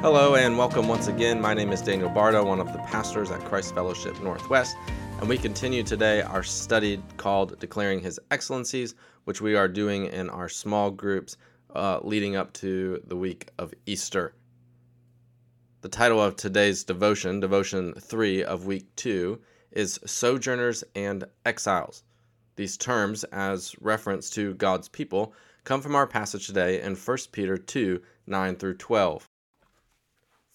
Hello and welcome once again. My name is Daniel Bardo, one of the pastors at Christ Fellowship Northwest, and we continue today our study called Declaring His Excellencies, which we are doing in our small groups uh, leading up to the week of Easter. The title of today's devotion, devotion 3 of week 2, is Sojourners and Exiles. These terms, as reference to God's people, come from our passage today in 1 Peter 2 9 through 12.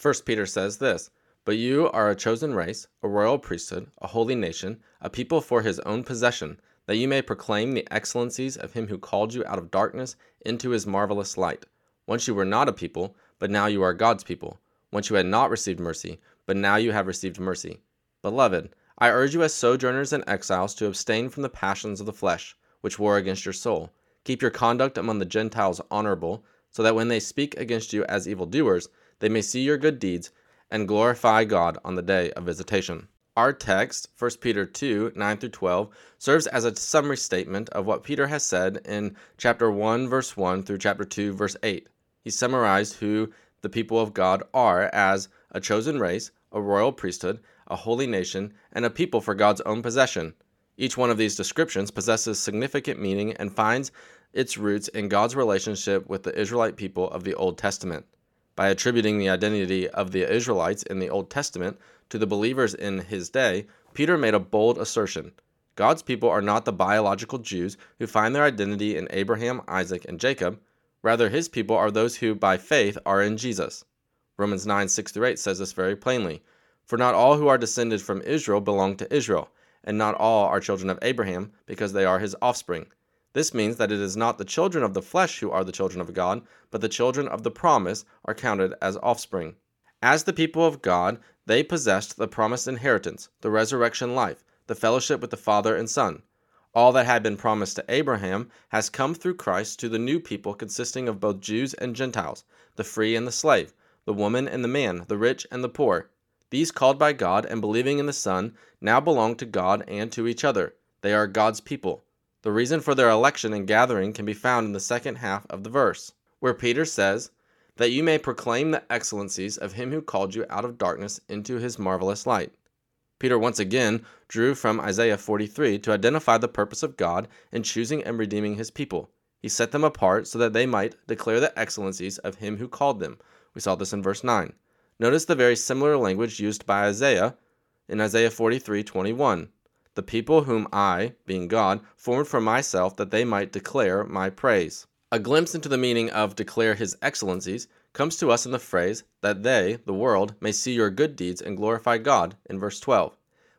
First Peter says this But you are a chosen race, a royal priesthood, a holy nation, a people for his own possession, that you may proclaim the excellencies of him who called you out of darkness into his marvelous light. Once you were not a people, but now you are God's people. Once you had not received mercy, but now you have received mercy. Beloved, I urge you as sojourners and exiles to abstain from the passions of the flesh, which war against your soul. Keep your conduct among the Gentiles honorable, so that when they speak against you as evildoers, they may see your good deeds and glorify God on the day of visitation. Our text, 1 Peter 2 9 through 12, serves as a summary statement of what Peter has said in chapter 1, verse 1 through chapter 2, verse 8. He summarized who the people of God are as a chosen race, a royal priesthood, a holy nation, and a people for God's own possession. Each one of these descriptions possesses significant meaning and finds its roots in God's relationship with the Israelite people of the Old Testament by attributing the identity of the Israelites in the Old Testament to the believers in his day, Peter made a bold assertion. God's people are not the biological Jews who find their identity in Abraham, Isaac, and Jacob. Rather, his people are those who, by faith, are in Jesus. Romans 9 6 8 says this very plainly. For not all who are descended from Israel belong to Israel, and not all are children of Abraham, because they are his offspring. This means that it is not the children of the flesh who are the children of God, but the children of the promise are counted as offspring. As the people of God, they possessed the promised inheritance, the resurrection life, the fellowship with the Father and Son. All that had been promised to Abraham has come through Christ to the new people consisting of both Jews and Gentiles, the free and the slave, the woman and the man, the rich and the poor. These called by God and believing in the Son now belong to God and to each other. They are God's people. The reason for their election and gathering can be found in the second half of the verse, where Peter says, That you may proclaim the excellencies of him who called you out of darkness into his marvelous light. Peter once again drew from Isaiah 43 to identify the purpose of God in choosing and redeeming his people. He set them apart so that they might declare the excellencies of him who called them. We saw this in verse 9. Notice the very similar language used by Isaiah in Isaiah 43:21 the people whom I, being God, formed for myself that they might declare my praise. A glimpse into the meaning of declare his excellencies comes to us in the phrase that they, the world, may see your good deeds and glorify God in verse 12.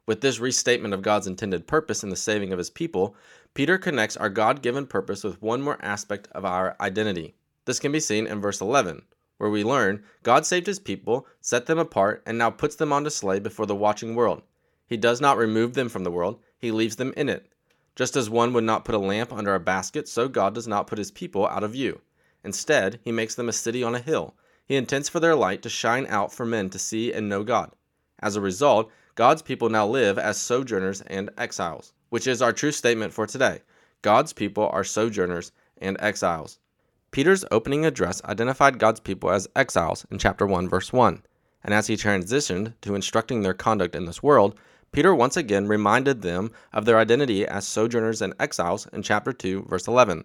With this restatement of God's intended purpose in the saving of his people, Peter connects our God given purpose with one more aspect of our identity. This can be seen in verse 11, where we learn God saved his people, set them apart, and now puts them on display before the watching world. He does not remove them from the world, he leaves them in it. Just as one would not put a lamp under a basket, so God does not put his people out of view. Instead, he makes them a city on a hill. He intends for their light to shine out for men to see and know God. As a result, God's people now live as sojourners and exiles, which is our true statement for today. God's people are sojourners and exiles. Peter's opening address identified God's people as exiles in chapter 1, verse 1. And as he transitioned to instructing their conduct in this world, Peter once again reminded them of their identity as sojourners and exiles in chapter 2, verse 11.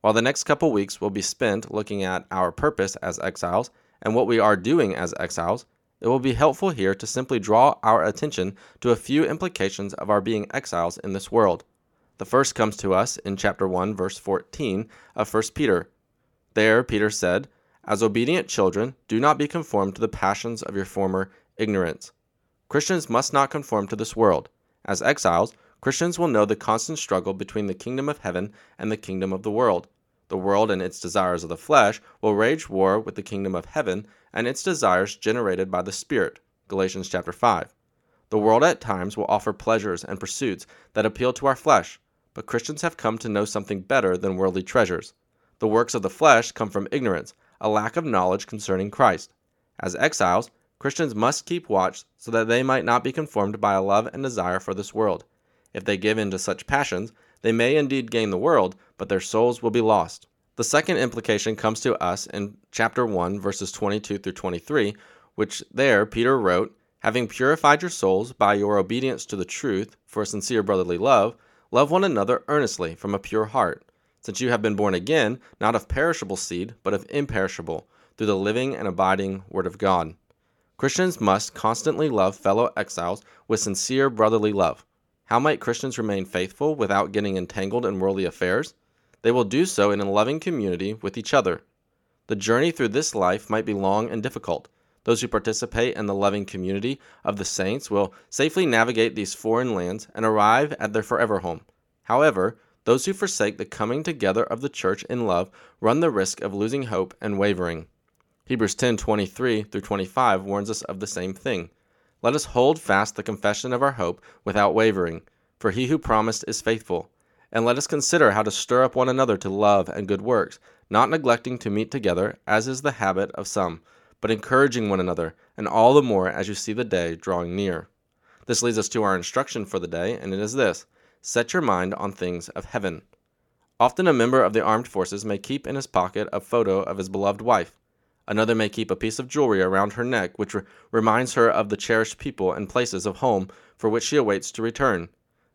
While the next couple weeks will be spent looking at our purpose as exiles and what we are doing as exiles, it will be helpful here to simply draw our attention to a few implications of our being exiles in this world. The first comes to us in chapter 1, verse 14 of 1 Peter. There, Peter said, As obedient children, do not be conformed to the passions of your former ignorance Christians must not conform to this world. As exiles, Christians will know the constant struggle between the kingdom of heaven and the kingdom of the world. The world and its desires of the flesh will wage war with the kingdom of heaven and its desires generated by the Spirit. Galatians chapter 5. The world at times will offer pleasures and pursuits that appeal to our flesh, but Christians have come to know something better than worldly treasures. The works of the flesh come from ignorance, a lack of knowledge concerning Christ. As exiles, Christians must keep watch so that they might not be conformed by a love and desire for this world. If they give in to such passions, they may indeed gain the world, but their souls will be lost. The second implication comes to us in chapter 1, verses 22 through 23, which there Peter wrote, Having purified your souls by your obedience to the truth for sincere brotherly love, love one another earnestly from a pure heart, since you have been born again, not of perishable seed, but of imperishable, through the living and abiding Word of God. Christians must constantly love fellow exiles with sincere brotherly love. How might Christians remain faithful without getting entangled in worldly affairs? They will do so in a loving community with each other. The journey through this life might be long and difficult. Those who participate in the loving community of the saints will safely navigate these foreign lands and arrive at their forever home. However, those who forsake the coming together of the church in love run the risk of losing hope and wavering. Hebrews 10:23 through 25 warns us of the same thing. Let us hold fast the confession of our hope without wavering, for he who promised is faithful. And let us consider how to stir up one another to love and good works, not neglecting to meet together, as is the habit of some but encouraging one another, and all the more as you see the day drawing near. This leads us to our instruction for the day, and it is this Set your mind on things of heaven. Often a member of the armed forces may keep in his pocket a photo of his beloved wife. Another may keep a piece of jewelry around her neck which re- reminds her of the cherished people and places of home for which she awaits to return.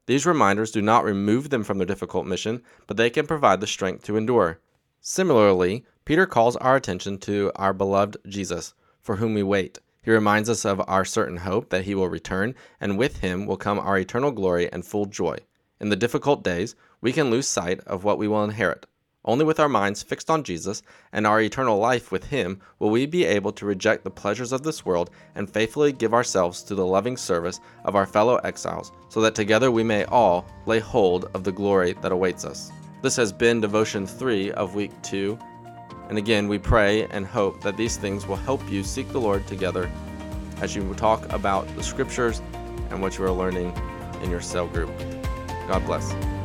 These reminders do not remove them from their difficult mission, but they can provide the strength to endure. Similarly, Peter calls our attention to our beloved Jesus, for whom we wait. He reminds us of our certain hope that he will return, and with him will come our eternal glory and full joy. In the difficult days, we can lose sight of what we will inherit. Only with our minds fixed on Jesus and our eternal life with him will we be able to reject the pleasures of this world and faithfully give ourselves to the loving service of our fellow exiles, so that together we may all lay hold of the glory that awaits us. This has been Devotion 3 of Week 2 and again, we pray and hope that these things will help you seek the Lord together as you talk about the scriptures and what you are learning in your cell group. God bless.